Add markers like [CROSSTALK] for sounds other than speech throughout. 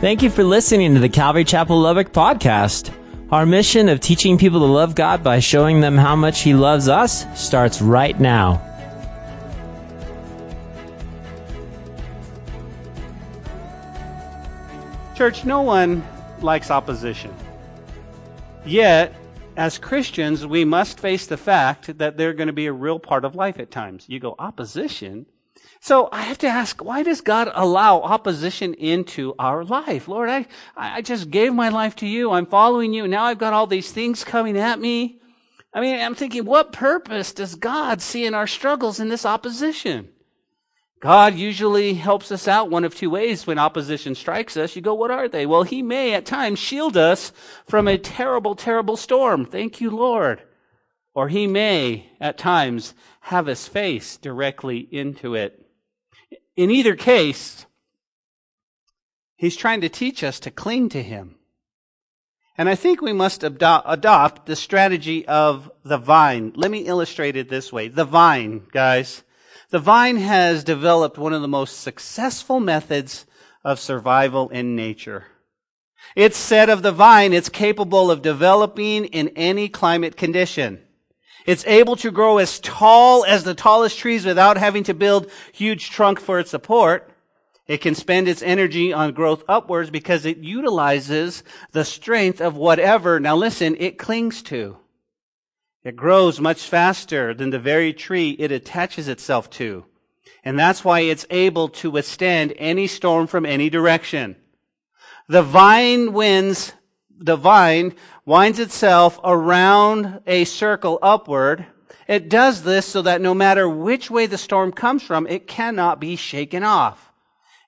Thank you for listening to the Calvary Chapel Lubbock podcast. Our mission of teaching people to love God by showing them how much He loves us starts right now. Church, no one likes opposition. Yet, as Christians, we must face the fact that they're going to be a real part of life at times. You go, opposition? So I have to ask, why does God allow opposition into our life? Lord, I, I just gave my life to you. I'm following you. Now I've got all these things coming at me. I mean, I'm thinking, what purpose does God see in our struggles in this opposition? God usually helps us out one of two ways when opposition strikes us. You go, what are they? Well, He may at times shield us from a terrible, terrible storm. Thank you, Lord. Or He may at times have us face directly into it. In either case, He's trying to teach us to cling to Him. And I think we must adopt the strategy of the vine. Let me illustrate it this way. The vine, guys. The vine has developed one of the most successful methods of survival in nature. It's said of the vine, it's capable of developing in any climate condition. It's able to grow as tall as the tallest trees without having to build huge trunk for its support. It can spend its energy on growth upwards because it utilizes the strength of whatever, now listen, it clings to. It grows much faster than the very tree it attaches itself to. And that's why it's able to withstand any storm from any direction. The vine wins, the vine winds itself around a circle upward. It does this so that no matter which way the storm comes from, it cannot be shaken off.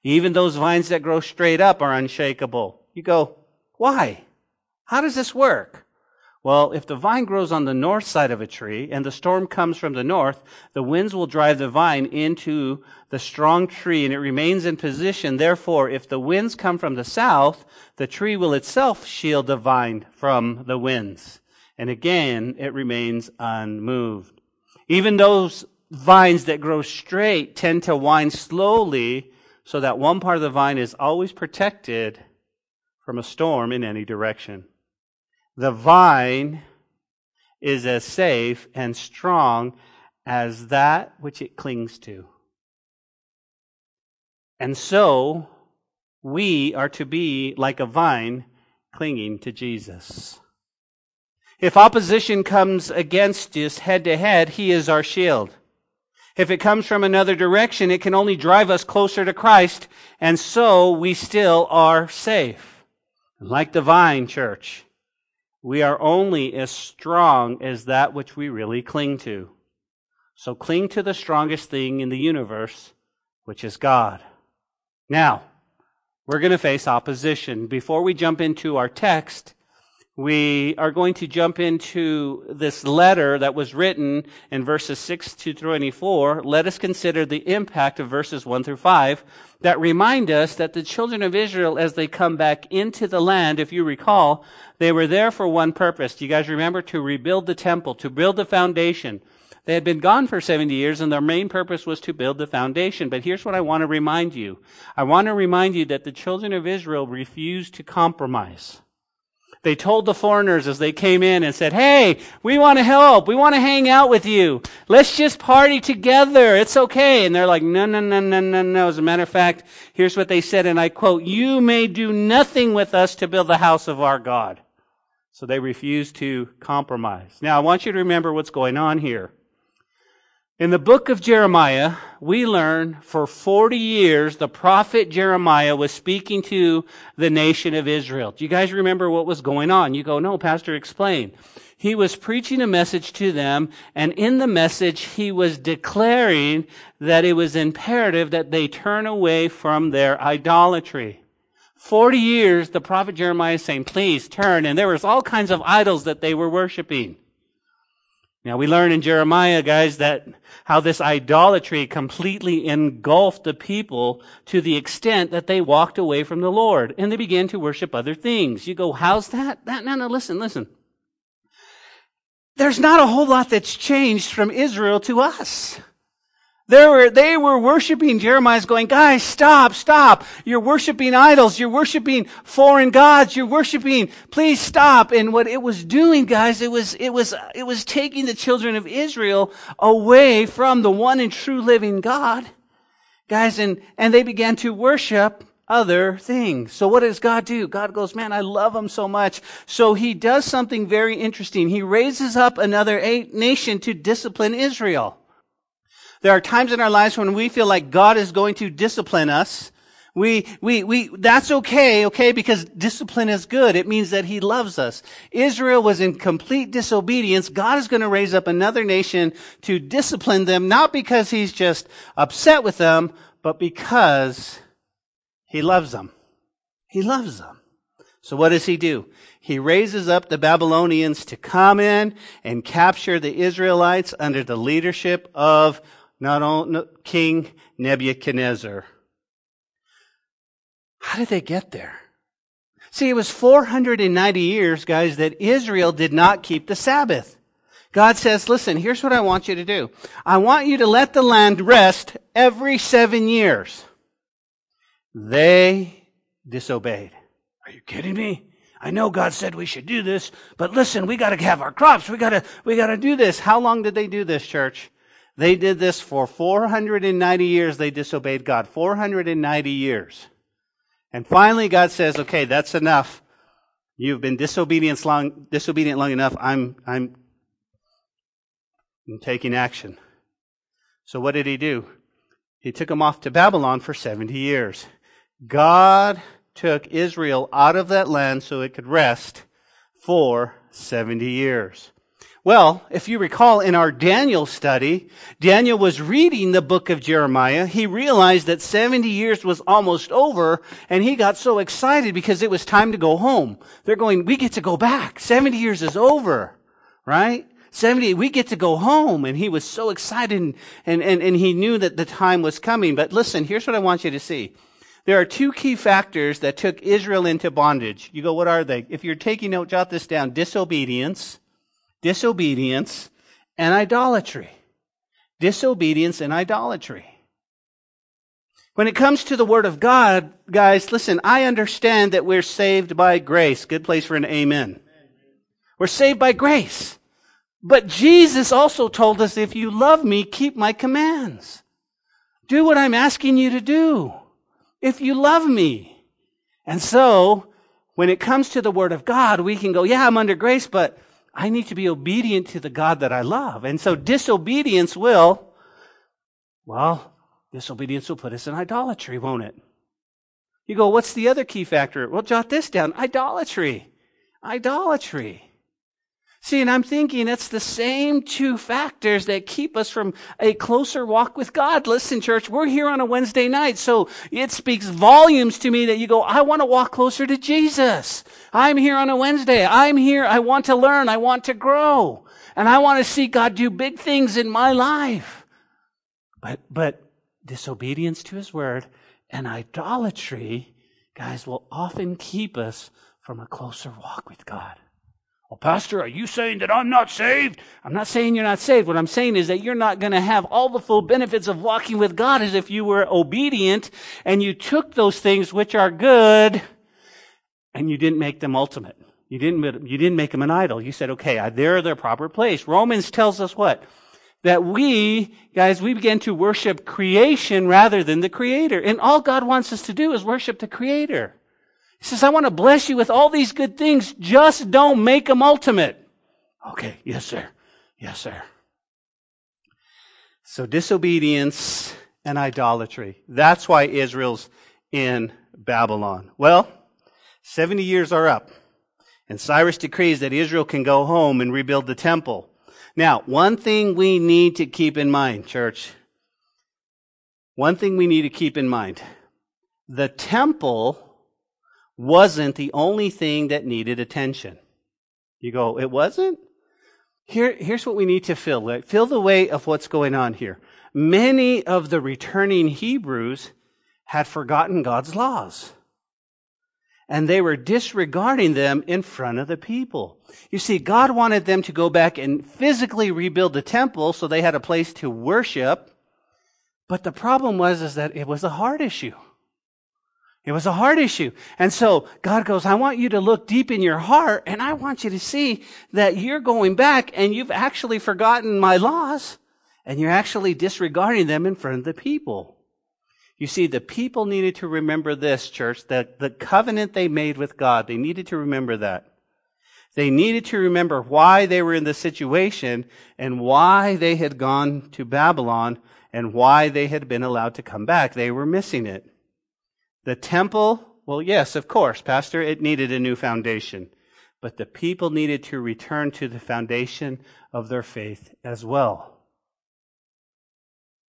Even those vines that grow straight up are unshakable. You go, why? How does this work? Well, if the vine grows on the north side of a tree and the storm comes from the north, the winds will drive the vine into the strong tree and it remains in position. Therefore, if the winds come from the south, the tree will itself shield the vine from the winds. And again, it remains unmoved. Even those vines that grow straight tend to wind slowly so that one part of the vine is always protected from a storm in any direction. The vine is as safe and strong as that which it clings to. And so, we are to be like a vine clinging to Jesus. If opposition comes against us head to head, He is our shield. If it comes from another direction, it can only drive us closer to Christ, and so we still are safe. Like the vine, church. We are only as strong as that which we really cling to. So cling to the strongest thing in the universe, which is God. Now, we're going to face opposition. Before we jump into our text, we are going to jump into this letter that was written in verses 6 to 24. Let us consider the impact of verses 1 through 5 that remind us that the children of Israel, as they come back into the land, if you recall, they were there for one purpose. Do you guys remember? To rebuild the temple, to build the foundation. They had been gone for 70 years and their main purpose was to build the foundation. But here's what I want to remind you. I want to remind you that the children of Israel refused to compromise. They told the foreigners as they came in and said, Hey, we want to help. We want to hang out with you. Let's just party together. It's okay. And they're like, No, no, no, no, no, no. As a matter of fact, here's what they said, and I quote, You may do nothing with us to build the house of our God. So they refused to compromise. Now, I want you to remember what's going on here. In the book of Jeremiah, we learn for 40 years the prophet Jeremiah was speaking to the nation of Israel. Do you guys remember what was going on? You go, no, Pastor, explain. He was preaching a message to them, and in the message, he was declaring that it was imperative that they turn away from their idolatry. 40 years, the prophet Jeremiah is saying, please turn, and there was all kinds of idols that they were worshiping. Now we learn in Jeremiah, guys, that how this idolatry completely engulfed the people to the extent that they walked away from the Lord and they began to worship other things. You go, how's that? That, no, no, listen, listen. There's not a whole lot that's changed from Israel to us. They were, they were worshiping. Jeremiah's going, guys, stop, stop. You're worshiping idols. You're worshiping foreign gods. You're worshiping, please stop. And what it was doing, guys, it was, it was, it was taking the children of Israel away from the one and true living God. Guys, and, and they began to worship other things. So what does God do? God goes, man, I love them so much. So he does something very interesting. He raises up another nation to discipline Israel. There are times in our lives when we feel like God is going to discipline us. We, we, we, that's okay, okay, because discipline is good. It means that He loves us. Israel was in complete disobedience. God is going to raise up another nation to discipline them, not because He's just upset with them, but because he loves them. He loves them. So what does he do? He raises up the Babylonians to come in and capture the Israelites under the leadership of not only King Nebuchadnezzar. How did they get there? See, it was 490 years, guys, that Israel did not keep the Sabbath. God says, listen, here's what I want you to do. I want you to let the land rest every seven years. They disobeyed. Are you kidding me? I know God said we should do this, but listen, we gotta have our crops. We gotta, we gotta do this. How long did they do this, church? They did this for 490 years. They disobeyed God. 490 years. And finally, God says, okay, that's enough. You've been disobedient long, disobedient long enough. I'm, I'm, I'm taking action. So what did he do? He took them off to Babylon for 70 years. God took Israel out of that land so it could rest for 70 years. Well, if you recall in our Daniel study, Daniel was reading the book of Jeremiah. He realized that 70 years was almost over and he got so excited because it was time to go home. They're going, we get to go back. 70 years is over, right? 70, we get to go home. And he was so excited and, and, and, he knew that the time was coming. But listen, here's what I want you to see. There are two key factors that took Israel into bondage. You go, what are they? If you're taking note, jot this down. Disobedience, disobedience, and idolatry. Disobedience and idolatry. When it comes to the Word of God, guys, listen, I understand that we're saved by grace. Good place for an amen. We're saved by grace. But Jesus also told us, if you love me, keep my commands. Do what I'm asking you to do if you love me. And so, when it comes to the Word of God, we can go, yeah, I'm under grace, but I need to be obedient to the God that I love. And so disobedience will, well, disobedience will put us in idolatry, won't it? You go, what's the other key factor? Well, jot this down. Idolatry. Idolatry. See, and I'm thinking it's the same two factors that keep us from a closer walk with God. Listen, church, we're here on a Wednesday night, so it speaks volumes to me that you go, I want to walk closer to Jesus. I'm here on a Wednesday. I'm here. I want to learn. I want to grow. And I want to see God do big things in my life. But, but disobedience to his word and idolatry, guys, will often keep us from a closer walk with God. Well, Pastor, are you saying that I'm not saved? I'm not saying you're not saved. What I'm saying is that you're not going to have all the full benefits of walking with God as if you were obedient and you took those things which are good and you didn't make them ultimate. You didn't, you didn't make them an idol. You said, okay, they're their proper place. Romans tells us what? That we, guys, we begin to worship creation rather than the creator. And all God wants us to do is worship the creator. He says, I want to bless you with all these good things. Just don't make them ultimate. Okay. Yes, sir. Yes, sir. So disobedience and idolatry. That's why Israel's in Babylon. Well, 70 years are up. And Cyrus decrees that Israel can go home and rebuild the temple. Now, one thing we need to keep in mind, church. One thing we need to keep in mind. The temple wasn't the only thing that needed attention. You go, it wasn't? Here, here's what we need to feel. Feel the weight of what's going on here. Many of the returning Hebrews had forgotten God's laws. And they were disregarding them in front of the people. You see, God wanted them to go back and physically rebuild the temple so they had a place to worship. But the problem was is that it was a heart issue. It was a heart issue. And so God goes, I want you to look deep in your heart and I want you to see that you're going back and you've actually forgotten my laws and you're actually disregarding them in front of the people. You see, the people needed to remember this, church, that the covenant they made with God, they needed to remember that. They needed to remember why they were in the situation and why they had gone to Babylon and why they had been allowed to come back. They were missing it. The temple, well, yes, of course, Pastor, it needed a new foundation. But the people needed to return to the foundation of their faith as well.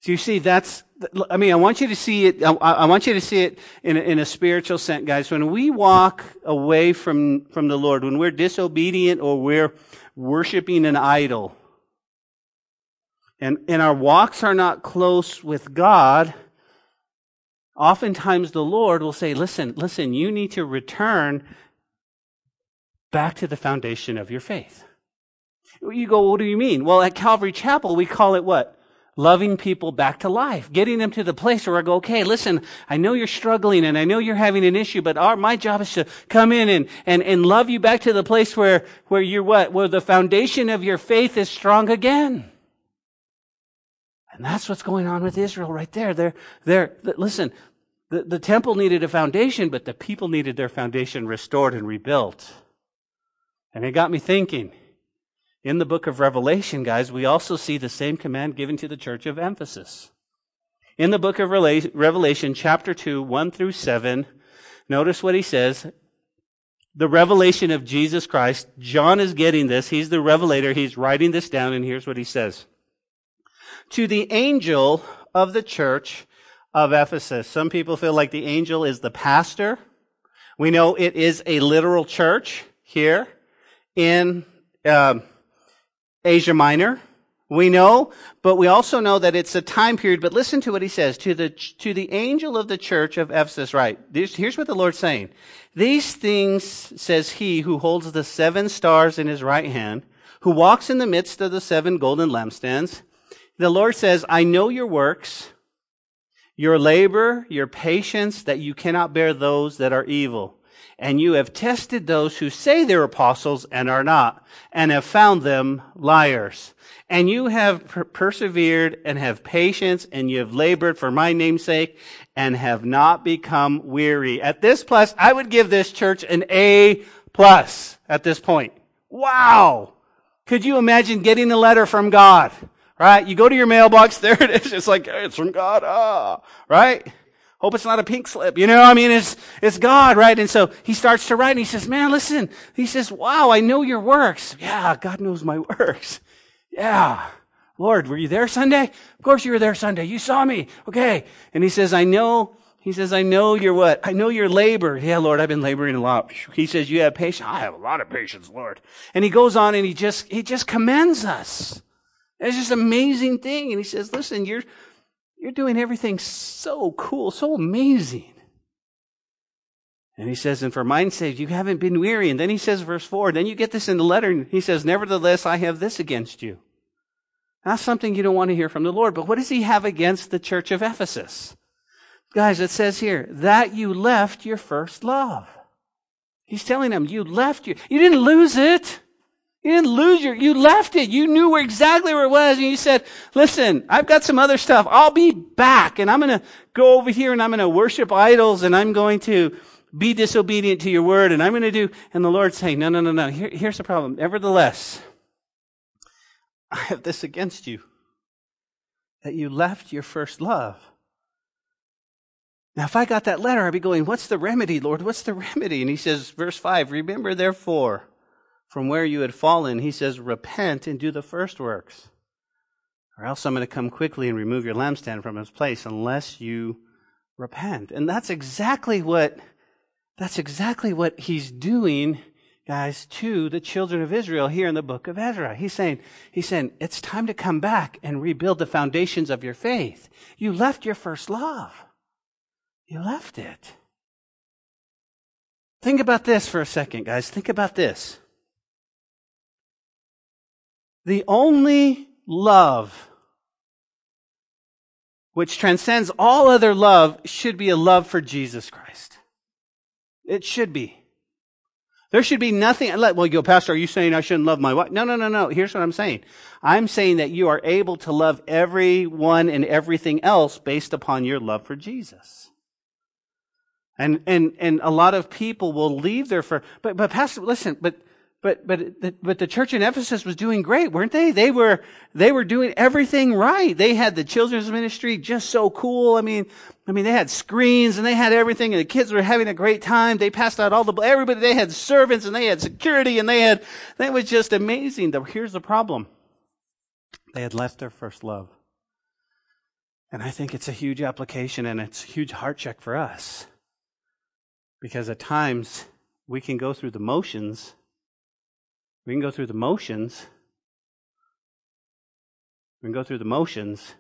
So you see, that's, I mean, I want you to see it, I, want you to see it in a, in a spiritual sense, guys. When we walk away from, from the Lord, when we're disobedient or we're worshiping an idol, and, and our walks are not close with God, oftentimes the Lord will say, listen, listen, you need to return back to the foundation of your faith. You go, what do you mean? Well, at Calvary Chapel, we call it what? loving people back to life, getting them to the place where I go, okay, listen, I know you're struggling and I know you're having an issue, but our, my job is to come in and, and, and love you back to the place where, where you're what? Where the foundation of your faith is strong again. And that's what's going on with Israel right there. They're, they're, listen, the, the temple needed a foundation, but the people needed their foundation restored and rebuilt. And it got me thinking. In the book of Revelation, guys, we also see the same command given to the church of Ephesus. In the book of Revelation, chapter 2, 1 through 7, notice what he says. The revelation of Jesus Christ. John is getting this. He's the revelator. He's writing this down, and here's what he says. To the angel of the church of Ephesus. Some people feel like the angel is the pastor. We know it is a literal church here in um, Asia Minor. We know, but we also know that it's a time period. But listen to what he says to the to the angel of the church of Ephesus. Right. Here's what the Lord's saying. These things says he who holds the seven stars in his right hand, who walks in the midst of the seven golden lampstands. The Lord says, "I know your works, your labor, your patience, that you cannot bear those that are evil." and you have tested those who say they're apostles and are not, and have found them liars. And you have per- persevered and have patience, and you have labored for my name's sake, and have not become weary. At this plus, I would give this church an A plus at this point. Wow! Could you imagine getting a letter from God? Right? You go to your mailbox, [LAUGHS] there it is. It's like, it's from God. Ah, right? Hope it's not a pink slip. You know, I mean, it's, it's God, right? And so he starts to write and he says, man, listen. He says, wow, I know your works. Yeah, God knows my [LAUGHS] works. Yeah. Lord, were you there Sunday? Of course you were there Sunday. You saw me. Okay. And he says, I know, he says, I know your what? I know your labor. Yeah, Lord, I've been laboring a lot. He says, you have patience. I have a lot of patience, Lord. And he goes on and he just, he just commends us. It's just an amazing thing. And he says, listen, you're, you're doing everything so cool, so amazing. And he says, and for mine's sake, you haven't been weary. And then he says, verse 4, then you get this in the letter, and he says, Nevertheless, I have this against you. That's something you don't want to hear from the Lord. But what does he have against the church of Ephesus? Guys, it says here, that you left your first love. He's telling them, you left you, you didn't lose it. You didn't lose your, you left it. You knew exactly where it was. And you said, listen, I've got some other stuff. I'll be back and I'm going to go over here and I'm going to worship idols and I'm going to be disobedient to your word and I'm going to do, and the Lord's saying, no, no, no, no. Here, here's the problem. Nevertheless, I have this against you that you left your first love. Now, if I got that letter, I'd be going, what's the remedy, Lord? What's the remedy? And he says, verse five, remember therefore, from where you had fallen, he says, repent and do the first works. Or else I'm going to come quickly and remove your lampstand from its place unless you repent. And that's exactly what, that's exactly what he's doing, guys, to the children of Israel here in the book of Ezra. He's saying, he's saying, it's time to come back and rebuild the foundations of your faith. You left your first love. You left it. Think about this for a second, guys. Think about this. The only love which transcends all other love, should be a love for Jesus Christ. It should be. There should be nothing. Well, you go, Pastor, are you saying I shouldn't love my wife? No, no, no, no. Here's what I'm saying. I'm saying that you are able to love everyone and everything else based upon your love for Jesus. And, and, and a lot of people will leave there for, but, but Pastor, listen, but, but, but, but the church in Ephesus was doing great, weren't they? They were, they were doing everything right. They had the children's ministry just so cool. I mean, I mean, they had screens and they had everything and the kids were having a great time. They passed out all the, everybody, they had servants and they had security and they had, that was just amazing. Here's the problem. They had left their first love. And I think it's a huge application and it's a huge heart check for us. Because at times we can go through the motions we can go through the motions. We can go through the motions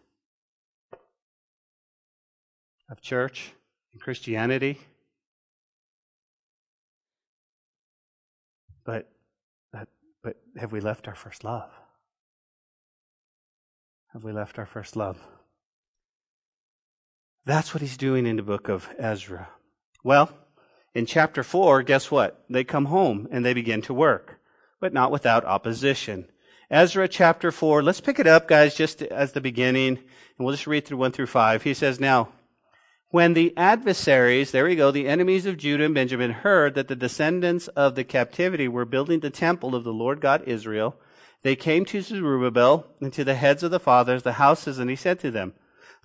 of church and Christianity. But, but, but have we left our first love? Have we left our first love? That's what he's doing in the book of Ezra. Well, in chapter 4, guess what? They come home and they begin to work but not without opposition. Ezra chapter 4, let's pick it up, guys, just as the beginning, and we'll just read through 1 through 5. He says, Now, when the adversaries, there we go, the enemies of Judah and Benjamin, heard that the descendants of the captivity were building the temple of the Lord God Israel, they came to Zerubbabel and to the heads of the fathers, the houses, and he said to them,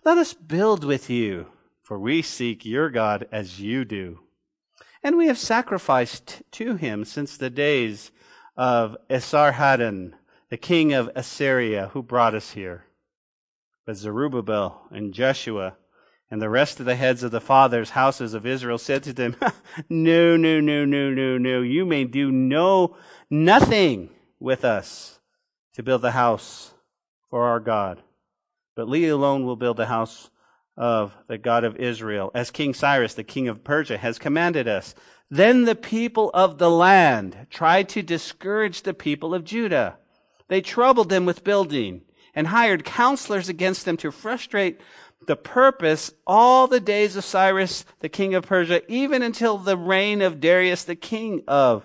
Let us build with you, for we seek your God as you do. And we have sacrificed to him since the days of Esarhaddon, the king of Assyria, who brought us here. But Zerubbabel and Jeshua and the rest of the heads of the fathers' houses of Israel said to them, [LAUGHS] No, no, no, no, no, no. You may do no, nothing with us to build the house for our God. But we alone will build the house of the God of Israel, as King Cyrus, the king of Persia, has commanded us. Then the people of the land tried to discourage the people of Judah. They troubled them with building and hired counselors against them to frustrate the purpose all the days of Cyrus, the king of Persia, even until the reign of Darius, the king of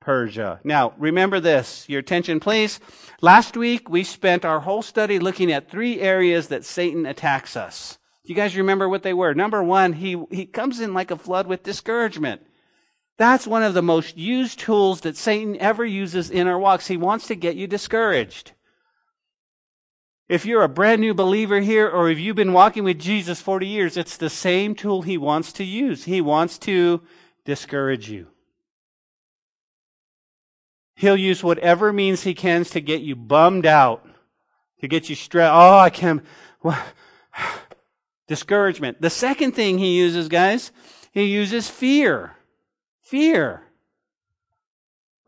Persia. Now, remember this. Your attention, please. Last week, we spent our whole study looking at three areas that Satan attacks us. Do you guys remember what they were? Number one, he, he comes in like a flood with discouragement. That's one of the most used tools that Satan ever uses in our walks. He wants to get you discouraged. If you're a brand new believer here or if you've been walking with Jesus 40 years, it's the same tool he wants to use. He wants to discourage you. He'll use whatever means he can to get you bummed out, to get you stressed. Oh, I can't. [SIGHS] Discouragement. The second thing he uses, guys, he uses fear. Fear.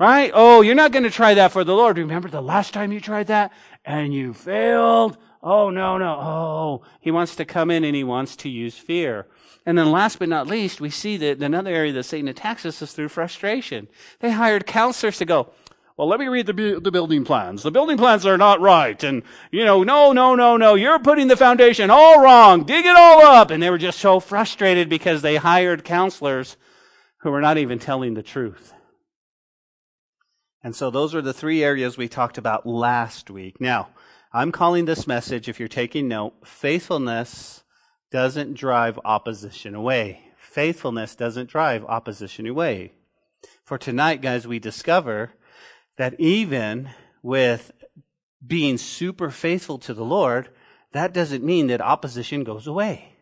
Right? Oh, you're not going to try that for the Lord. Remember the last time you tried that and you failed? Oh, no, no. Oh, he wants to come in and he wants to use fear. And then last but not least, we see that another area that Satan attacks us is through frustration. They hired counselors to go, well, let me read the, bu- the building plans. The building plans are not right. And, you know, no, no, no, no. You're putting the foundation all wrong. Dig it all up. And they were just so frustrated because they hired counselors who are not even telling the truth. And so those are the three areas we talked about last week. Now, I'm calling this message, if you're taking note, faithfulness doesn't drive opposition away. Faithfulness doesn't drive opposition away. For tonight, guys, we discover that even with being super faithful to the Lord, that doesn't mean that opposition goes away.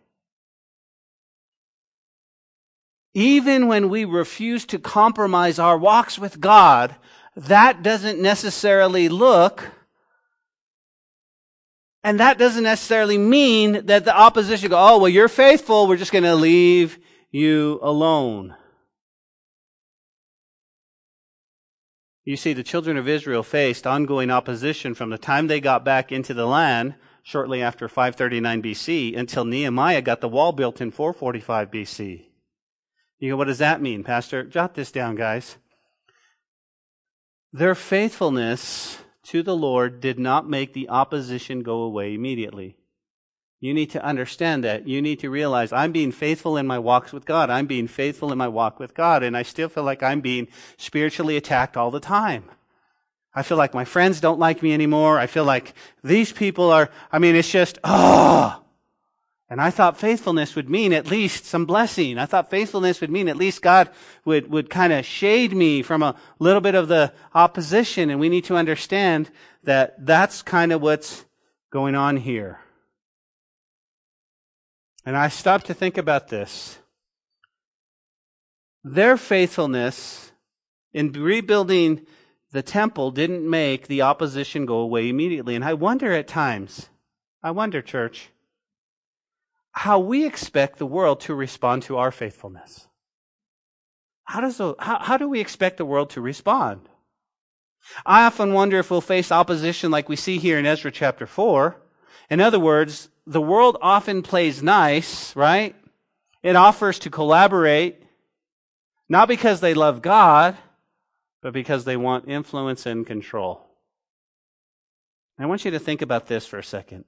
Even when we refuse to compromise our walks with God, that doesn't necessarily look and that doesn't necessarily mean that the opposition go, oh, well, you're faithful. We're just going to leave you alone. You see, the children of Israel faced ongoing opposition from the time they got back into the land shortly after 539 BC until Nehemiah got the wall built in 445 BC. You go, what does that mean, Pastor? Jot this down, guys. Their faithfulness to the Lord did not make the opposition go away immediately. You need to understand that. You need to realize I'm being faithful in my walks with God. I'm being faithful in my walk with God, and I still feel like I'm being spiritually attacked all the time. I feel like my friends don't like me anymore. I feel like these people are, I mean, it's just, oh. And I thought faithfulness would mean at least some blessing. I thought faithfulness would mean at least God would, would kind of shade me from a little bit of the opposition. And we need to understand that that's kind of what's going on here. And I stopped to think about this. Their faithfulness in rebuilding the temple didn't make the opposition go away immediately. And I wonder at times, I wonder, church, how we expect the world to respond to our faithfulness. How, does the, how, how do we expect the world to respond? I often wonder if we'll face opposition like we see here in Ezra chapter 4. In other words, the world often plays nice, right? It offers to collaborate, not because they love God, but because they want influence and control. I want you to think about this for a second.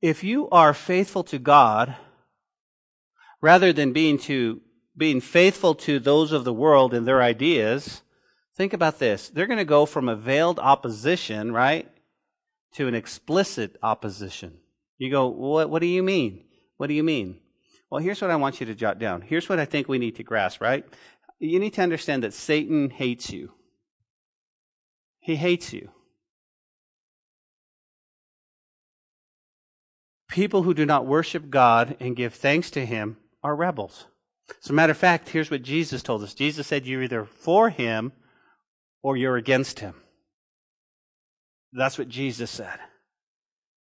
If you are faithful to God, rather than being to being faithful to those of the world and their ideas, think about this. They're going to go from a veiled opposition, right, to an explicit opposition. You go, what, what do you mean? What do you mean? Well, here's what I want you to jot down. Here's what I think we need to grasp, right? You need to understand that Satan hates you. He hates you. People who do not worship God and give thanks to Him are rebels. As a matter of fact, here's what Jesus told us Jesus said, You're either for Him or you're against Him. That's what Jesus said.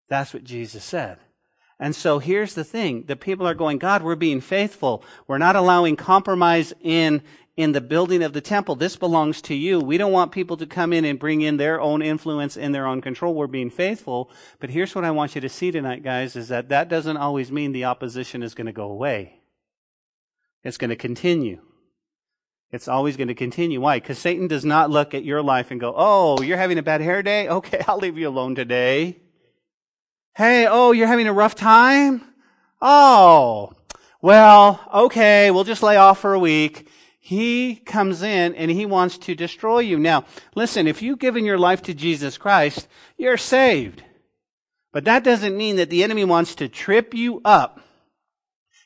That's what Jesus said. And so here's the thing. The people are going, God, we're being faithful. We're not allowing compromise in, in the building of the temple. This belongs to you. We don't want people to come in and bring in their own influence and their own control. We're being faithful. But here's what I want you to see tonight, guys, is that that doesn't always mean the opposition is going to go away. It's going to continue. It's always going to continue. Why? Because Satan does not look at your life and go, oh, you're having a bad hair day? [LAUGHS] Okay, I'll leave you alone today. Hey, oh, you're having a rough time? Oh, well, okay, we'll just lay off for a week. He comes in and he wants to destroy you. Now, listen, if you've given your life to Jesus Christ, you're saved. But that doesn't mean that the enemy wants to trip you up,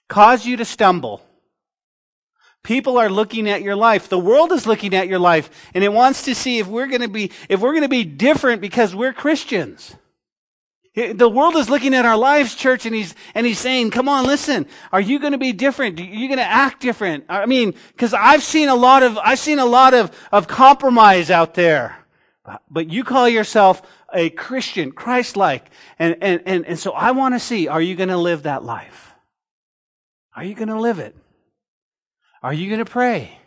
cause you to stumble. People are looking at your life. The world is looking at your life and it wants to see if we're going to be, if we're going to be different because we're Christians. The world is looking at our lives, church, and he's, and he's saying, come on, listen, are you going to be different? Are you going to act different? I mean, cause I've seen a lot of, I've seen a lot of, of compromise out there. But you call yourself a Christian, Christ-like. And, and, and, and so I want to see, are you going to live that life? Are you going to live it? Are you going to pray?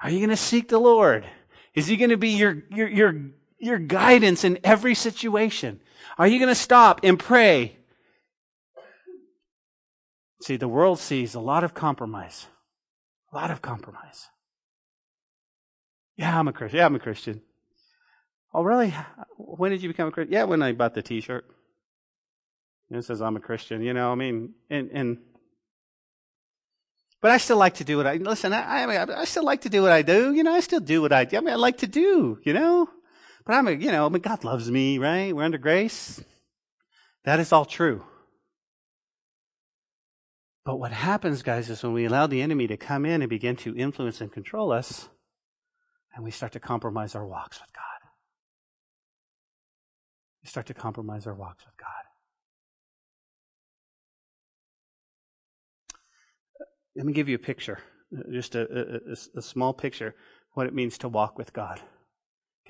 Are you going to seek the Lord? Is he going to be your, your, your, your guidance in every situation? Are you going to stop and pray? See, the world sees a lot of compromise. A lot of compromise. Yeah, I'm a Christian. Yeah, I'm a Christian. Oh, really? When did you become a Christian? Yeah, when I bought the T-shirt. It says I'm a Christian. You know, I mean, and and. But I still like to do what I listen. I, I I still like to do what I do. You know, I still do what I do. I mean, I like to do. You know, but I'm, a, you know, mean, God loves me, right? We're under grace. That is all true. But what happens, guys, is when we allow the enemy to come in and begin to influence and control us, and we start to compromise our walks with God. We start to compromise our walks with God. Let me give you a picture, just a, a, a small picture, what it means to walk with God.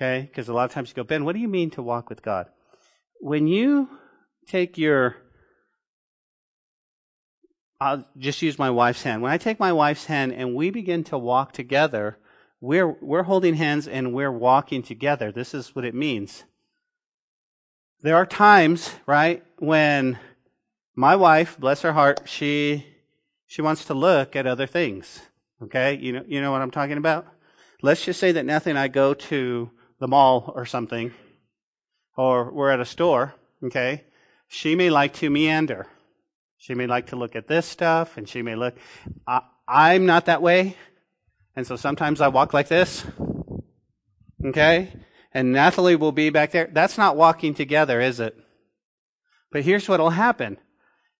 Okay? Because a lot of times you go, Ben, what do you mean to walk with God? When you take your, I'll just use my wife's hand. When I take my wife's hand and we begin to walk together, we're, we're holding hands and we're walking together. This is what it means. There are times, right, when my wife, bless her heart, she, she wants to look at other things. Okay? You know, you know what I'm talking about? Let's just say that nothing I go to the mall or something, or we're at a store, okay, she may like to meander. She may like to look at this stuff, and she may look. I, I'm not that way, and so sometimes I walk like this, okay, and Nathalie will be back there. That's not walking together, is it? But here's what will happen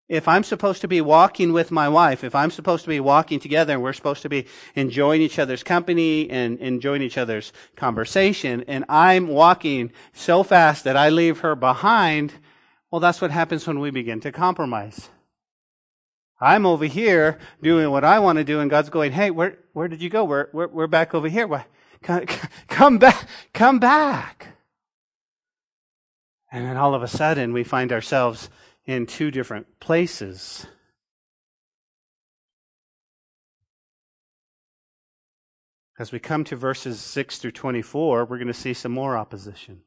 if I'm supposed to be walking with my wife, if I'm supposed to be walking together and we're supposed to be enjoying each other's company and enjoying each other's conversation, and I'm walking so fast that I leave her behind, well, that's what happens when we begin to compromise. I'm over here doing what I want to do, and God's going, hey, where, where did you go? We're, we're, we're back over here. Why? Come, come back, come back. And then all of a sudden, we find ourselves in two different places. As we come to verses 6 through 24, we're going to see some more opposition.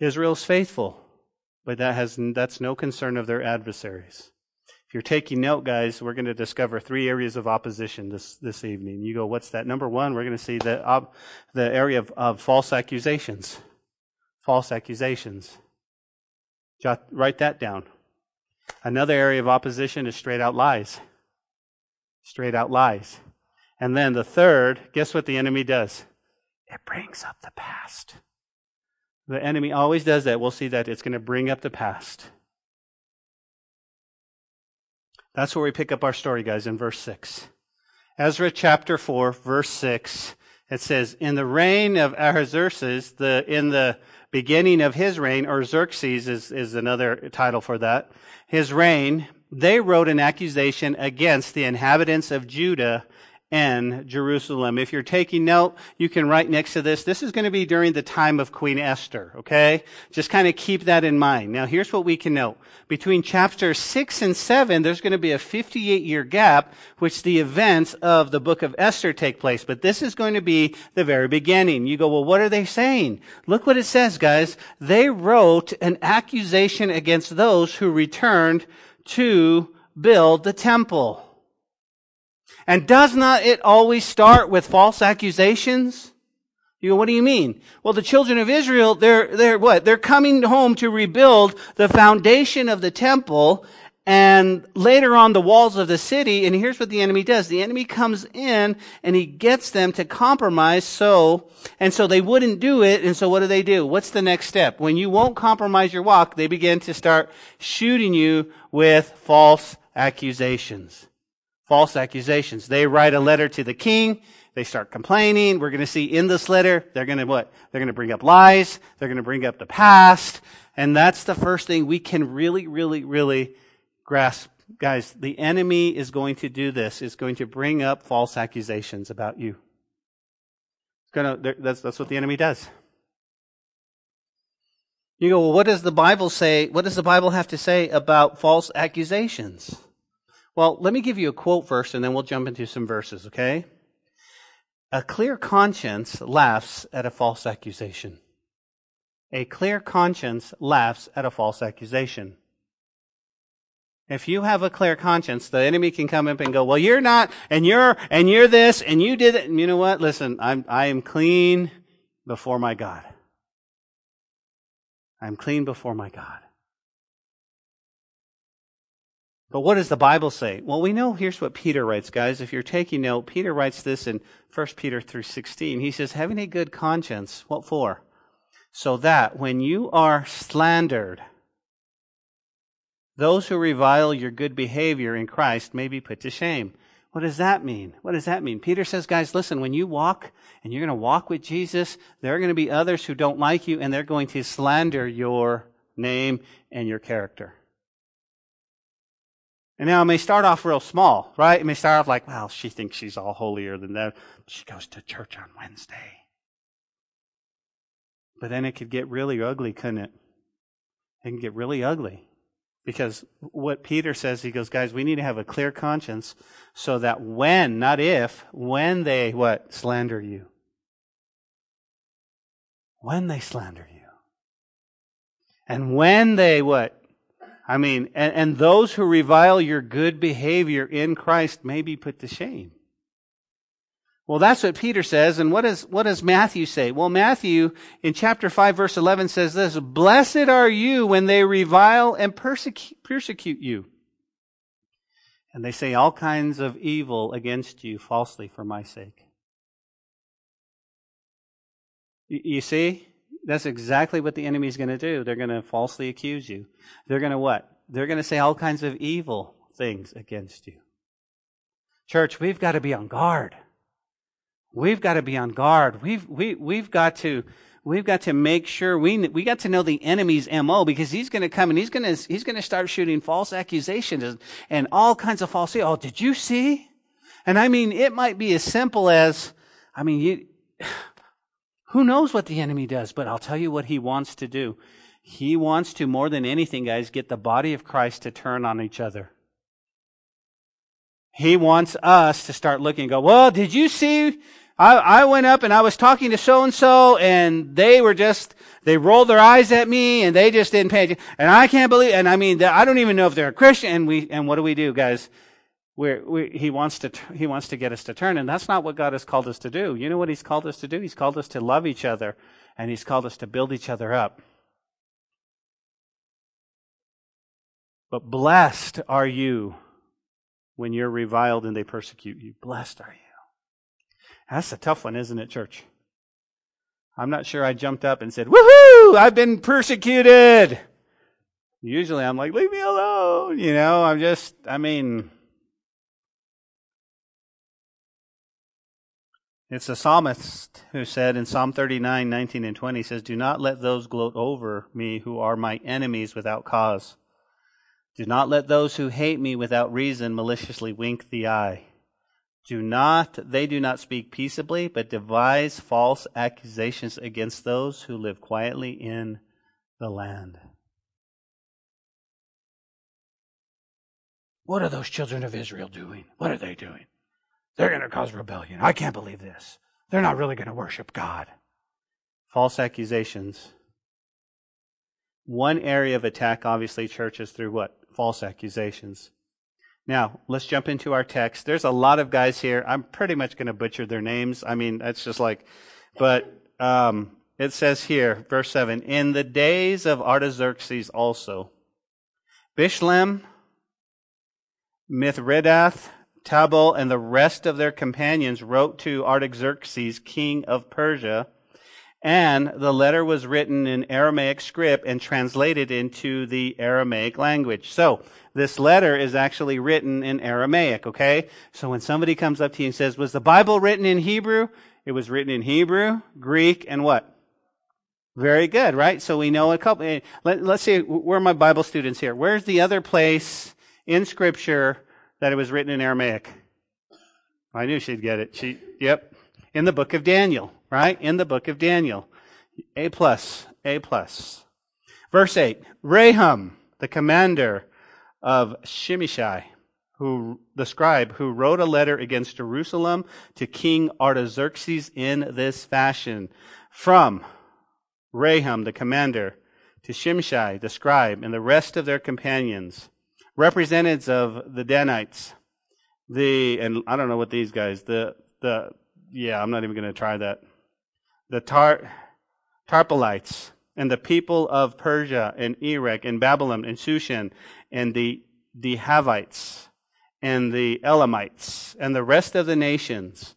Israel's faithful, but that has, that's no concern of their adversaries. If you're taking note, guys, we're going to discover three areas of opposition this, this evening. You go, what's that? Number one, we're going to see the, the area of, of false accusations. False accusations. Jot, write that down. Another area of opposition is straight out lies. Straight out lies. And then the third, guess what the enemy does? It brings up the past. The enemy always does that. We'll see that it's going to bring up the past. That's where we pick up our story, guys, in verse 6. Ezra chapter 4, verse 6. It says, In the reign of Ahasuerus, the, in the beginning of his reign, or Xerxes is, is another title for that, his reign, they wrote an accusation against the inhabitants of Judah and Jerusalem. If you're taking note, you can write next to this. This is going to be during the time of Queen Esther, okay? Just kind of keep that in mind. Now, here's what we can note. Between chapter 6 and 7, there's going to be a 58 year gap, which the events of the book of Esther take place. But this is going to be the very beginning. You go, well, what are they saying? Look what it says, guys. They wrote an accusation against those who returned to build the temple. And does not it always start with false accusations? You go, what do you mean? Well, the children of Israel, they're, they're what? They're coming home to rebuild the foundation of the temple and later on the walls of the city. And here's what the enemy does. The enemy comes in and he gets them to compromise so, and so they wouldn't do it. And so what do they do? What's the next step? When you won't compromise your walk, they begin to start shooting you with false accusations false accusations. They write a letter to the king. They start complaining. We're going to see in this letter, they're going to what? They're going to bring up lies. They're going to bring up the past. And that's the first thing we can really, really, really grasp. Guys, the enemy is going to do this, is going to bring up false accusations about you. It's gonna, that's, that's what the enemy does. You go, well, what does the Bible say? What does the Bible have to say about false accusations? Well, let me give you a quote first and then we'll jump into some verses, okay? A clear conscience laughs at a false accusation. A clear conscience laughs at a false accusation. If you have a clear conscience, the enemy can come up and go, well, you're not, and you're, and you're this, and you did it. And you know what? Listen, I'm, I am clean before my God. I'm clean before my God. But what does the Bible say? Well, we know here's what Peter writes, guys. If you're taking note, Peter writes this in 1 Peter 3:16. He says, "Having a good conscience, what for? So that when you are slandered, those who revile your good behavior in Christ may be put to shame." What does that mean? What does that mean? Peter says, guys, listen, when you walk and you're going to walk with Jesus, there are going to be others who don't like you and they're going to slander your name and your character. And now it may start off real small, right? It may start off like, well, she thinks she's all holier than that. She goes to church on Wednesday. But then it could get really ugly, couldn't it? It can get really ugly. Because what Peter says, he goes, guys, we need to have a clear conscience so that when, not if, when they, what, slander you. When they slander you. And when they, what, I mean, and, and those who revile your good behavior in Christ may be put to shame. Well, that's what Peter says. And what, is, what does Matthew say? Well, Matthew in chapter 5 verse 11 says this, Blessed are you when they revile and persecute, persecute you. And they say all kinds of evil against you falsely for my sake. You see? That's exactly what the enemy is going to do. They're going to falsely accuse you. They're going to what? They're going to say all kinds of evil things against you. Church, we've got to be on guard. We've got to be on guard. We've, we, we've got to, we've got to make sure we, we got to know the enemy's MO because he's going to come and he's going to, he's going to start shooting false accusations and, and all kinds of false, oh, did you see? And I mean, it might be as simple as, I mean, you, who knows what the enemy does, but I'll tell you what he wants to do. He wants to, more than anything, guys, get the body of Christ to turn on each other. He wants us to start looking and go, well, did you see? I, I went up and I was talking to so and so and they were just, they rolled their eyes at me and they just didn't pay attention. And I can't believe, and I mean, I don't even know if they're a Christian. And we, and what do we do, guys? We're, we, he wants to he wants to get us to turn, and that's not what God has called us to do. You know what He's called us to do? He's called us to love each other, and He's called us to build each other up. But blessed are you when you're reviled and they persecute you. Blessed are you. That's a tough one, isn't it, church? I'm not sure I jumped up and said, Woohoo! I've been persecuted! Usually I'm like, leave me alone. You know, I'm just, I mean, It's the psalmist who said in Psalm 39, 19 and 20 says, Do not let those gloat over me who are my enemies without cause. Do not let those who hate me without reason maliciously wink the eye. Do not, they do not speak peaceably, but devise false accusations against those who live quietly in the land. What are those children of Israel doing? What are they doing? They're going to cause rebellion. I can't believe this. They're not really going to worship God. False accusations. One area of attack, obviously, churches through what? False accusations. Now, let's jump into our text. There's a lot of guys here. I'm pretty much going to butcher their names. I mean, that's just like, but um, it says here, verse 7 In the days of Artaxerxes also, Bishlam, Mithredath, Tabal and the rest of their companions wrote to Artaxerxes, king of Persia, and the letter was written in Aramaic script and translated into the Aramaic language. So, this letter is actually written in Aramaic, okay? So when somebody comes up to you and says, was the Bible written in Hebrew? It was written in Hebrew, Greek, and what? Very good, right? So we know a couple. Eh, let, us see, where are my Bible students here? Where's the other place in Scripture that it was written in Aramaic. I knew she'd get it. She, yep, in the book of Daniel, right? In the book of Daniel. A plus, A plus. Verse 8, Rehum, the commander of Shimshai, who, the scribe, who wrote a letter against Jerusalem to King Artaxerxes in this fashion. From Rehum, the commander, to Shimshai, the scribe, and the rest of their companions representatives of the Danites, the and I don't know what these guys, the the yeah, I'm not even going to try that. The Tar Tarpelites and the people of Persia and Erech and Babylon and Shushan and the the Havites and the Elamites and the rest of the nations,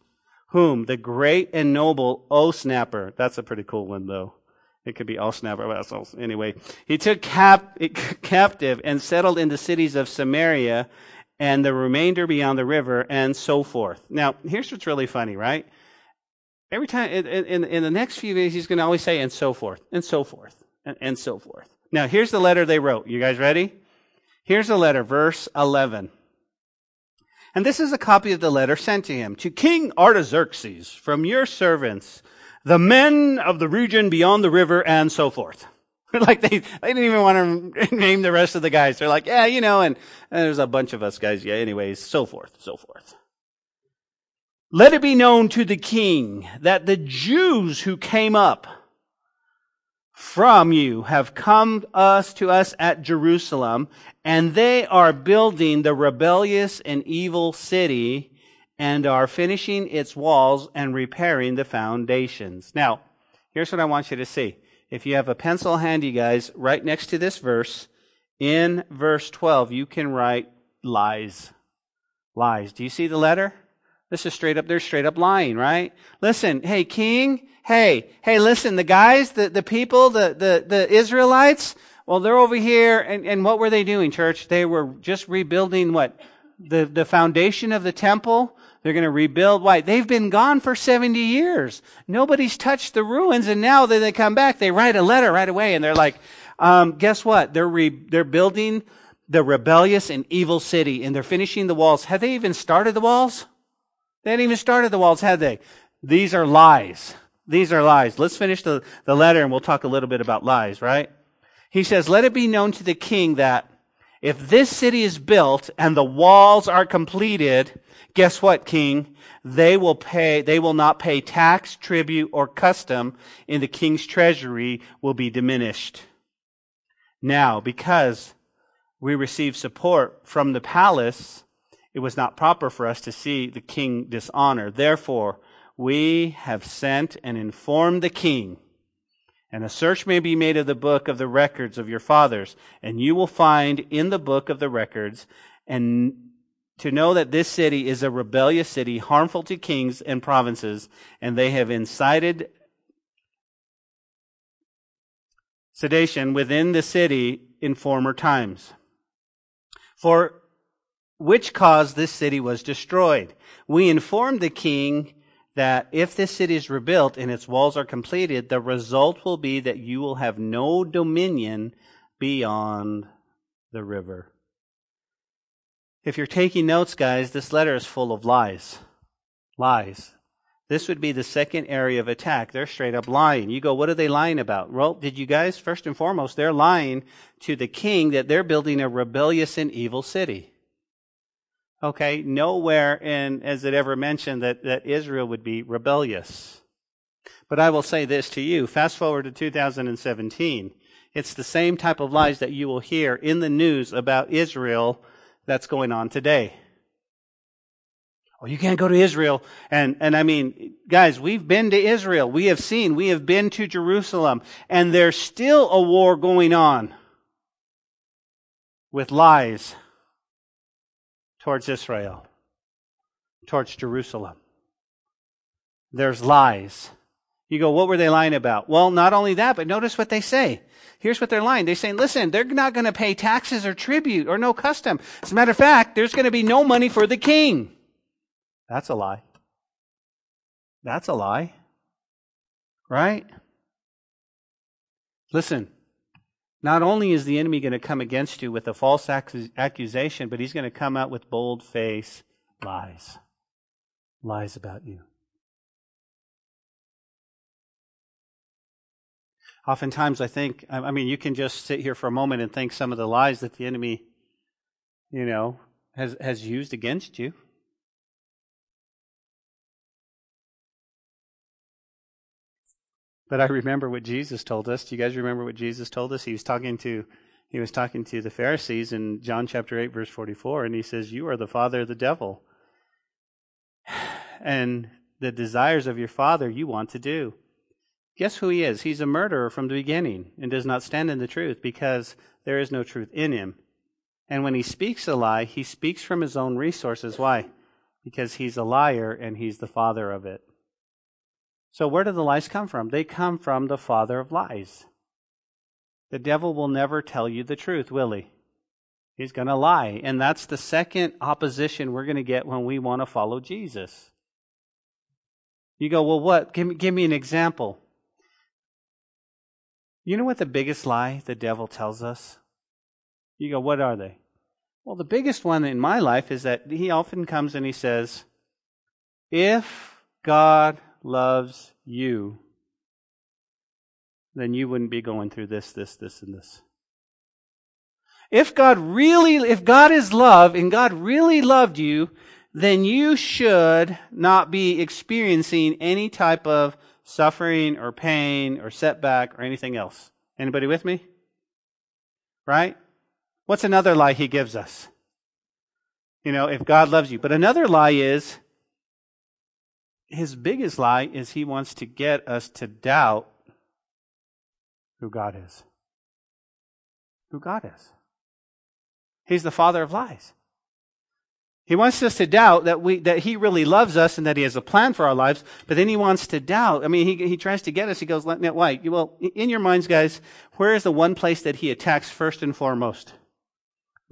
whom the great and noble Osnapper, that's a pretty cool one though, it could be all snapper vessels. Anyway, he took cap, captive and settled in the cities of Samaria and the remainder beyond the river and so forth. Now, here's what's really funny, right? Every time, in, in, in the next few days, he's going to always say, and so forth, and so forth, and, and so forth. Now, here's the letter they wrote. You guys ready? Here's the letter, verse 11. And this is a copy of the letter sent to him. To King Artaxerxes, from your servants, the men of the region beyond the river, and so forth. [LAUGHS] like they, they didn't even want to [LAUGHS] name the rest of the guys. They're like, yeah, you know, and, and there's a bunch of us guys. Yeah, anyways, so forth, so forth. Let it be known to the king that the Jews who came up from you have come us to us at Jerusalem, and they are building the rebellious and evil city and are finishing its walls and repairing the foundations. Now, here's what I want you to see. If you have a pencil handy, guys, right next to this verse, in verse 12, you can write lies. Lies. Do you see the letter? This is straight up, they're straight up lying, right? Listen, hey, king, hey, hey, listen, the guys, the, the people, the, the, the Israelites, well, they're over here, and, and what were they doing, church? They were just rebuilding what? The, the foundation of the temple. They're going to rebuild. Why? They've been gone for 70 years. Nobody's touched the ruins, and now that they come back, they write a letter right away, and they're like, um, guess what? They're re, they're building the rebellious and evil city, and they're finishing the walls. Have they even started the walls? They hadn't even started the walls, had they? These are lies. These are lies. Let's finish the, the letter and we'll talk a little bit about lies, right? He says, Let it be known to the king that if this city is built and the walls are completed, guess what, king? They will pay, they will not pay tax, tribute, or custom and the king's treasury will be diminished. Now, because we receive support from the palace, it was not proper for us to see the king dishonor. Therefore, we have sent and informed the king, and a search may be made of the book of the records of your fathers, and you will find in the book of the records, and to know that this city is a rebellious city, harmful to kings and provinces, and they have incited sedition within the city in former times. For which cause this city was destroyed. We informed the king that if this city is rebuilt and its walls are completed, the result will be that you will have no dominion beyond the river. If you're taking notes, guys, this letter is full of lies. Lies. This would be the second area of attack. They're straight up lying. You go, what are they lying about? Well, did you guys, first and foremost, they're lying to the king that they're building a rebellious and evil city. Okay, nowhere in, as it ever mentioned that, that Israel would be rebellious. But I will say this to you. Fast forward to 2017. It's the same type of lies that you will hear in the news about Israel that's going on today. Oh, you can't go to Israel. And, and I mean, guys, we've been to Israel. We have seen, we have been to Jerusalem. And there's still a war going on with lies towards Israel, towards Jerusalem. There's lies. You go, what were they lying about? Well, not only that, but notice what they say. Here's what they're lying. They're saying, listen, they're not going to pay taxes or tribute or no custom. As a matter of fact, there's going to be no money for the king. That's a lie. That's a lie. Right? Listen, not only is the enemy going to come against you with a false accusation, but he's going to come out with bold face lies. Lies about you. Oftentimes, I think, I mean, you can just sit here for a moment and think some of the lies that the enemy, you know, has, has used against you. But I remember what Jesus told us. Do you guys remember what Jesus told us? He was talking to he was talking to the Pharisees in John chapter 8 verse 44 and he says, "You are the father of the devil." [SIGHS] And the desires of your father you want to do. Guess who he is? He's a murderer from the beginning and does not stand in the truth because there is no truth in him. And when he speaks a lie, he speaks from his own resources. Why? Because he's a liar and he's the father of it. So, where do the lies come from? They come from the father of lies. The devil will never tell you the truth, will he? He's going to lie. And that's the second opposition we're going to get when we want to follow Jesus. You go, well, what? Give me, give me an example. You know what the biggest lie the devil tells us? You go, what are they? Well, the biggest one in my life is that he often comes and he says, if God loves you, then you wouldn't be going through this, this, this, and this. If God really, if God is love and God really loved you, then you should not be experiencing any type of suffering or pain or setback or anything else. Anybody with me? Right? What's another lie he gives us? You know, if God loves you. But another lie is, his biggest lie is he wants to get us to doubt who God is. Who God is. He's the father of lies. He wants us to doubt that we, that he really loves us and that he has a plan for our lives, but then he wants to doubt. I mean, he, he tries to get us. He goes, let me? You well, in your minds, guys, where is the one place that he attacks first and foremost?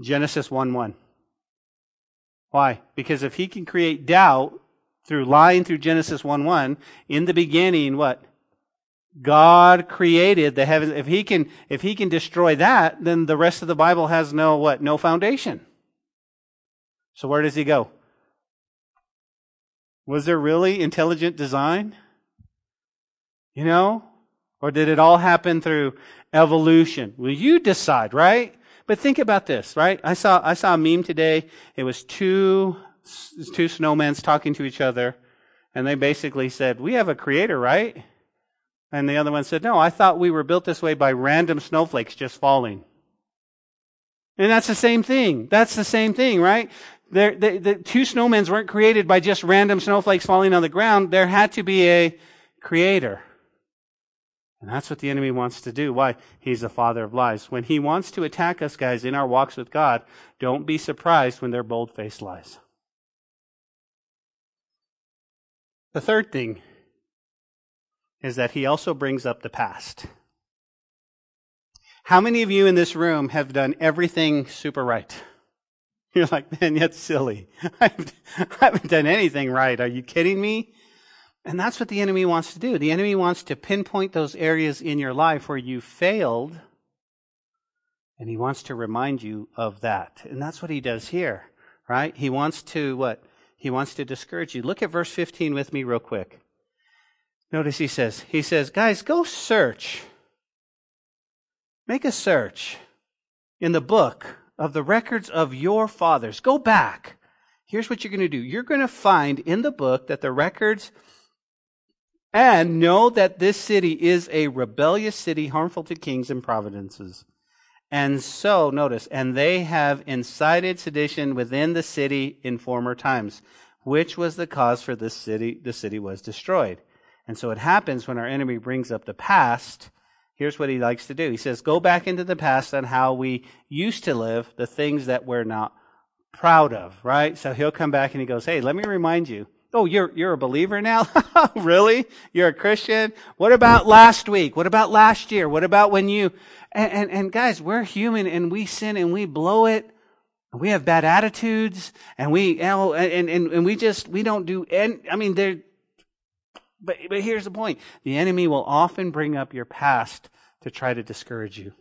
Genesis 1 1. Why? Because if he can create doubt through lying through Genesis 1 1, in the beginning, what? God created the heavens. If he can, if he can destroy that, then the rest of the Bible has no what? No foundation. So where does he go? Was there really intelligent design? You know? Or did it all happen through evolution? Will you decide, right? But think about this, right? I saw, I saw a meme today. It was two, two snowmen talking to each other. And they basically said, we have a creator, right? And the other one said, no, I thought we were built this way by random snowflakes just falling. And that's the same thing. That's the same thing, right? There, the, the two snowmen weren't created by just random snowflakes falling on the ground. There had to be a creator. And that's what the enemy wants to do. Why? He's the father of lies. When he wants to attack us, guys, in our walks with God, don't be surprised when they're bold faced lies. The third thing is that he also brings up the past. How many of you in this room have done everything super right? [LAUGHS] You're like, man, that's silly. [LAUGHS] I haven't done anything right. Are you kidding me? And that's what the enemy wants to do. The enemy wants to pinpoint those areas in your life where you failed, and he wants to remind you of that. And that's what he does here, right? He wants to what? He wants to discourage you. Look at verse 15 with me real quick. Notice he says, he says, guys, go search. Make a search in the book of the records of your fathers. Go back. Here's what you're going to do. You're going to find in the book that the records and know that this city is a rebellious city, harmful to kings and providences. And so, notice, and they have incited sedition within the city in former times, which was the cause for this city, the city was destroyed. And so it happens when our enemy brings up the past, here's what he likes to do. He says, Go back into the past on how we used to live, the things that we're not proud of, right? So he'll come back and he goes, Hey, let me remind you. Oh, you're, you're a believer now? [LAUGHS] really? You're a Christian? What about last week? What about last year? What about when you, and, and, and guys, we're human and we sin and we blow it. We have bad attitudes and we, and, and, and we just, we don't do, and I mean, there, but, but here's the point. The enemy will often bring up your past to try to discourage you.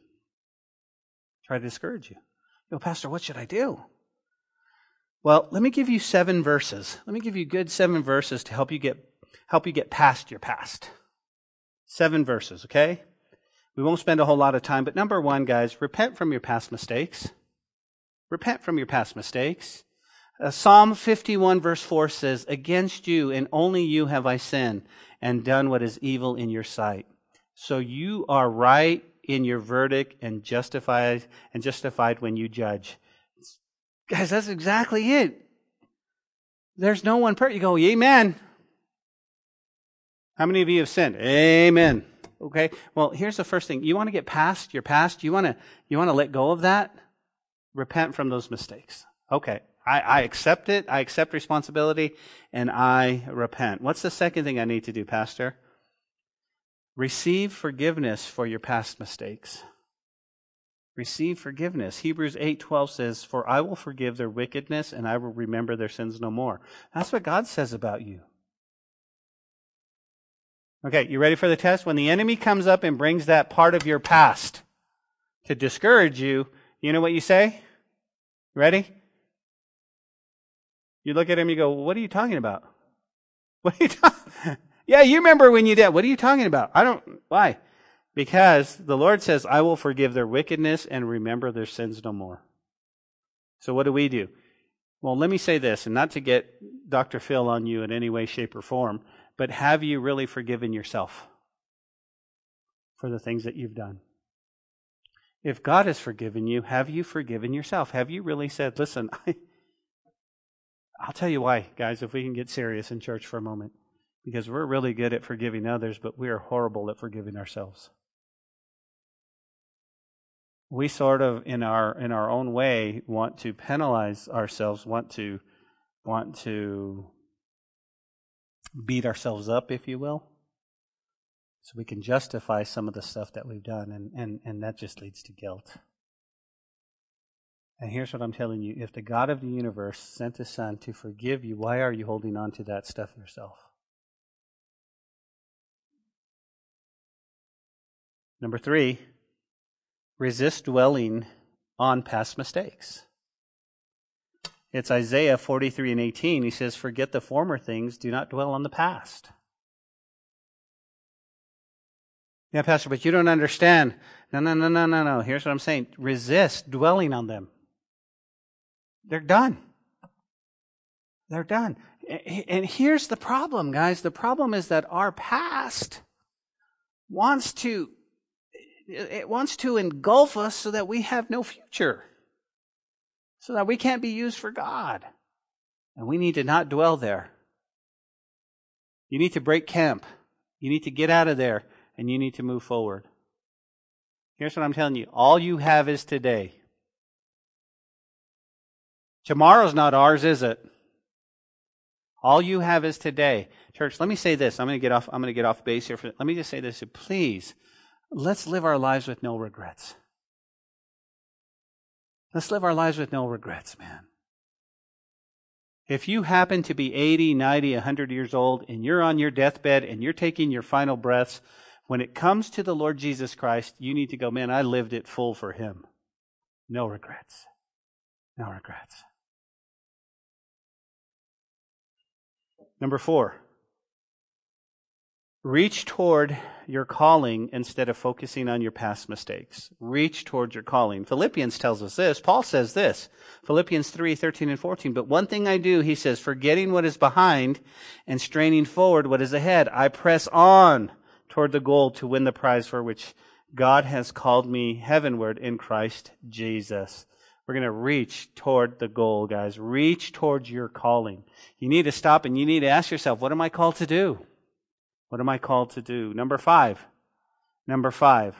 Try to discourage you. Yo, Pastor, what should I do? Well, let me give you seven verses. Let me give you good seven verses to help you get help you get past your past. Seven verses, okay? We won't spend a whole lot of time, but number one, guys, repent from your past mistakes. Repent from your past mistakes. Uh, Psalm 51 verse 4 says, Against you and only you have I sinned and done what is evil in your sight. So you are right in your verdict and justified and justified when you judge. Guys, that's exactly it. There's no one perfect. You go, Amen. How many of you have sinned? Amen. Okay. Well, here's the first thing. You want to get past your past. You want to you want to let go of that. Repent from those mistakes. Okay. I, I accept it. I accept responsibility and I repent. What's the second thing I need to do, Pastor? Receive forgiveness for your past mistakes. Receive forgiveness. Hebrews 8:12 says, "For I will forgive their wickedness and I will remember their sins no more." That's what God says about you. Okay, you ready for the test? When the enemy comes up and brings that part of your past to discourage you, you know what you say? Ready? You look at him, you go, What are you talking about? [LAUGHS] What are you talking [LAUGHS] Yeah, you remember when you did. What are you talking about? I don't. Why? Because the Lord says, I will forgive their wickedness and remember their sins no more. So what do we do? Well, let me say this, and not to get Dr. Phil on you in any way, shape, or form, but have you really forgiven yourself for the things that you've done? If God has forgiven you, have you forgiven yourself? Have you really said, listen, [LAUGHS] I, I'll tell you why, guys, if we can get serious in church for a moment. Because we're really good at forgiving others, but we are horrible at forgiving ourselves. We sort of in our in our own way want to penalize ourselves, want to want to beat ourselves up, if you will. So we can justify some of the stuff that we've done, and, and, and that just leads to guilt. And here's what I'm telling you if the God of the universe sent his son to forgive you, why are you holding on to that stuff yourself? Number three, resist dwelling on past mistakes. It's Isaiah 43 and 18. He says, Forget the former things, do not dwell on the past. Yeah, Pastor, but you don't understand. No, no, no, no, no, no. Here's what I'm saying resist dwelling on them. They're done. They're done. And here's the problem, guys. The problem is that our past wants to it wants to engulf us so that we have no future. So that we can't be used for God. And we need to not dwell there. You need to break camp. You need to get out of there and you need to move forward. Here's what I'm telling you. All you have is today. Tomorrow's not ours, is it? All you have is today. Church, let me say this. I'm going to get off, I'm going to get off base here. For, let me just say this. Please, let's live our lives with no regrets. Let's live our lives with no regrets, man. If you happen to be 80, 90, 100 years old and you're on your deathbed and you're taking your final breaths, when it comes to the Lord Jesus Christ, you need to go, man, I lived it full for Him. No regrets. No regrets. Number four, reach toward your calling instead of focusing on your past mistakes. Reach toward your calling. Philippians tells us this. Paul says this. Philippians 3, 13 and 14. But one thing I do, he says, forgetting what is behind and straining forward what is ahead, I press on toward the goal to win the prize for which God has called me heavenward in Christ Jesus. We're going to reach toward the goal, guys. Reach towards your calling. You need to stop and you need to ask yourself, what am I called to do? What am I called to do? Number five. Number five.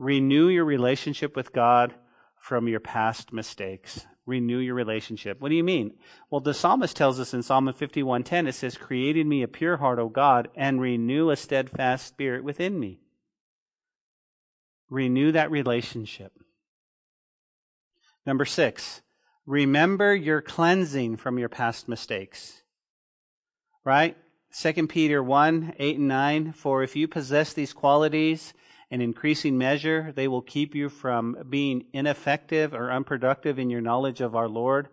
Renew your relationship with God from your past mistakes. Renew your relationship. What do you mean? Well, the psalmist tells us in Psalm 51:10 it says, "Create in me a pure heart, O God, and renew a steadfast spirit within me." Renew that relationship. Number six, remember your cleansing from your past mistakes. Right? 2 Peter 1 8 and 9. For if you possess these qualities in increasing measure, they will keep you from being ineffective or unproductive in your knowledge of our Lord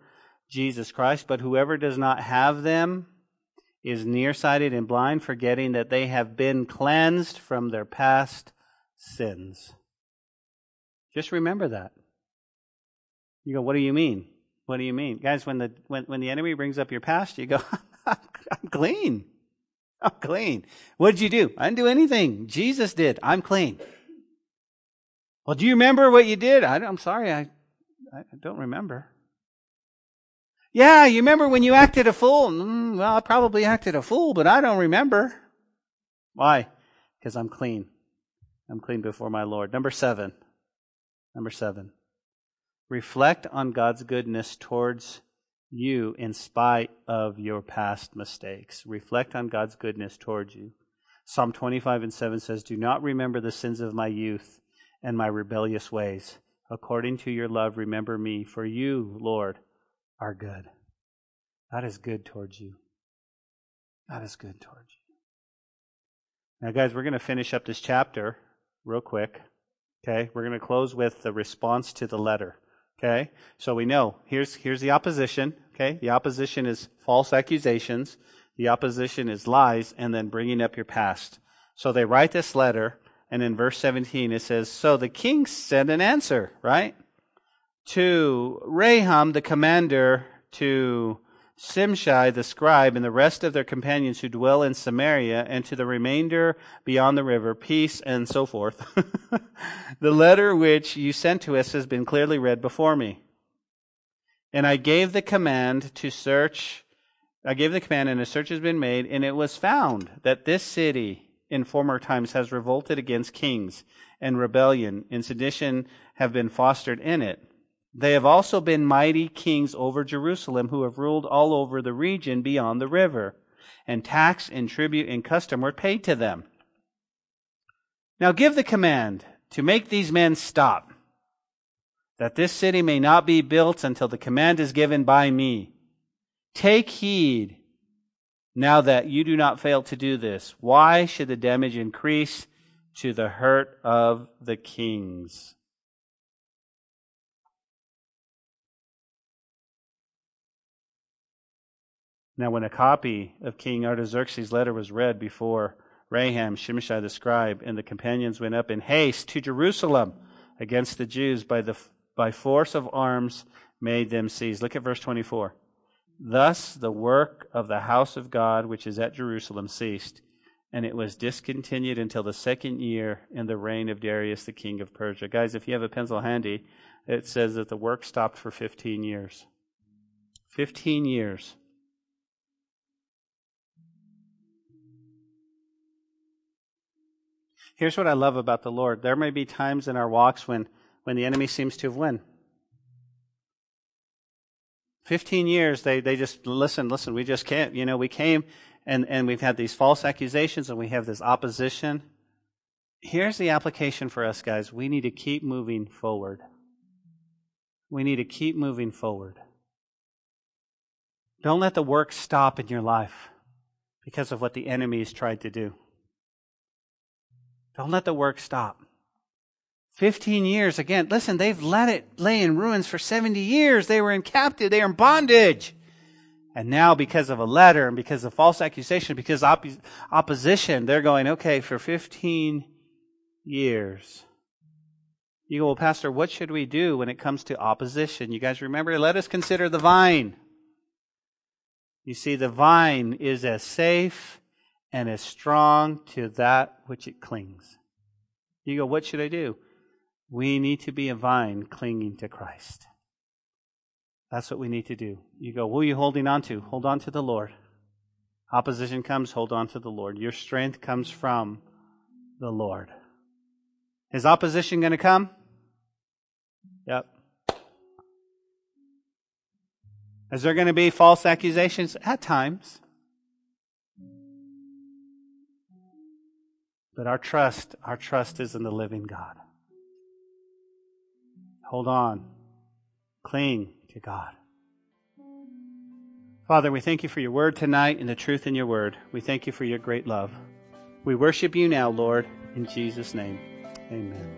Jesus Christ. But whoever does not have them is nearsighted and blind, forgetting that they have been cleansed from their past sins. Just remember that. You go, what do you mean? What do you mean? Guys, when the, when, when the enemy brings up your past, you go, [LAUGHS] I'm clean. I'm clean. What did you do? I didn't do anything. Jesus did. I'm clean. Well, do you remember what you did? I, am sorry, I, I don't remember. Yeah, you remember when you acted a fool? Mm, well, I probably acted a fool, but I don't remember. Why? Because I'm clean. I'm clean before my Lord. Number seven. Number seven. Reflect on God's goodness towards you in spite of your past mistakes. Reflect on God's goodness towards you. Psalm 25 and 7 says, Do not remember the sins of my youth and my rebellious ways. According to your love, remember me, for you, Lord, are good. God is good towards you. God is good towards you. Now, guys, we're going to finish up this chapter real quick. Okay? We're going to close with the response to the letter. Okay? So we know here's here's the opposition, okay? The opposition is false accusations, the opposition is lies and then bringing up your past. So they write this letter and in verse 17 it says, "So the king sent an answer, right? To Rehum the commander to Shimshai the scribe and the rest of their companions who dwell in Samaria, and to the remainder beyond the river, peace and so forth. [LAUGHS] the letter which you sent to us has been clearly read before me. And I gave the command to search I gave the command, and a search has been made, and it was found that this city in former times has revolted against kings, and rebellion and sedition have been fostered in it. They have also been mighty kings over Jerusalem who have ruled all over the region beyond the river, and tax and tribute and custom were paid to them. Now give the command to make these men stop, that this city may not be built until the command is given by me. Take heed now that you do not fail to do this. Why should the damage increase to the hurt of the kings? Now, when a copy of King Artaxerxes' letter was read before Rehum, Shimshai the scribe, and the companions went up in haste to Jerusalem against the Jews by, the, by force of arms made them seize. Look at verse 24. Thus the work of the house of God, which is at Jerusalem, ceased, and it was discontinued until the second year in the reign of Darius, the king of Persia. Guys, if you have a pencil handy, it says that the work stopped for 15 years. 15 years. Here's what I love about the Lord. There may be times in our walks when, when the enemy seems to have won. 15 years, they, they just, listen, listen, we just can't, you know, we came and, and we've had these false accusations and we have this opposition. Here's the application for us, guys. We need to keep moving forward. We need to keep moving forward. Don't let the work stop in your life because of what the enemy has tried to do. Don't let the work stop. 15 years. Again, listen, they've let it lay in ruins for 70 years. They were in captive. They are in bondage. And now, because of a letter and because of false accusation, because opposition, they're going, okay, for 15 years. You go, well, Pastor, what should we do when it comes to opposition? You guys remember? Let us consider the vine. You see, the vine is as safe and as strong to that which it clings. You go, what should I do? We need to be a vine clinging to Christ. That's what we need to do. You go, who are you holding on to? Hold on to the Lord. Opposition comes, hold on to the Lord. Your strength comes from the Lord. Is opposition going to come? Yep. Is there going to be false accusations? At times. But our trust, our trust is in the living God. Hold on. Cling to God. Father, we thank you for your word tonight and the truth in your word. We thank you for your great love. We worship you now, Lord, in Jesus' name. Amen.